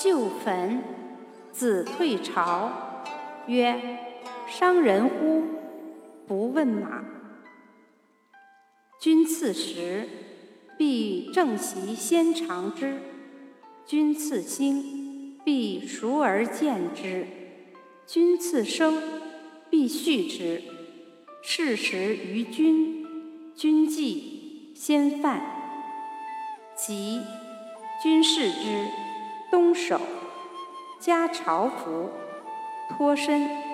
旧坟，子退朝。曰：伤人乎？不问马。君赐食，必正席先尝之；君赐兴，必熟而见之；君赐生，必畜之。事食于君，君祭先饭。即君视之。东守，加朝服，脱身。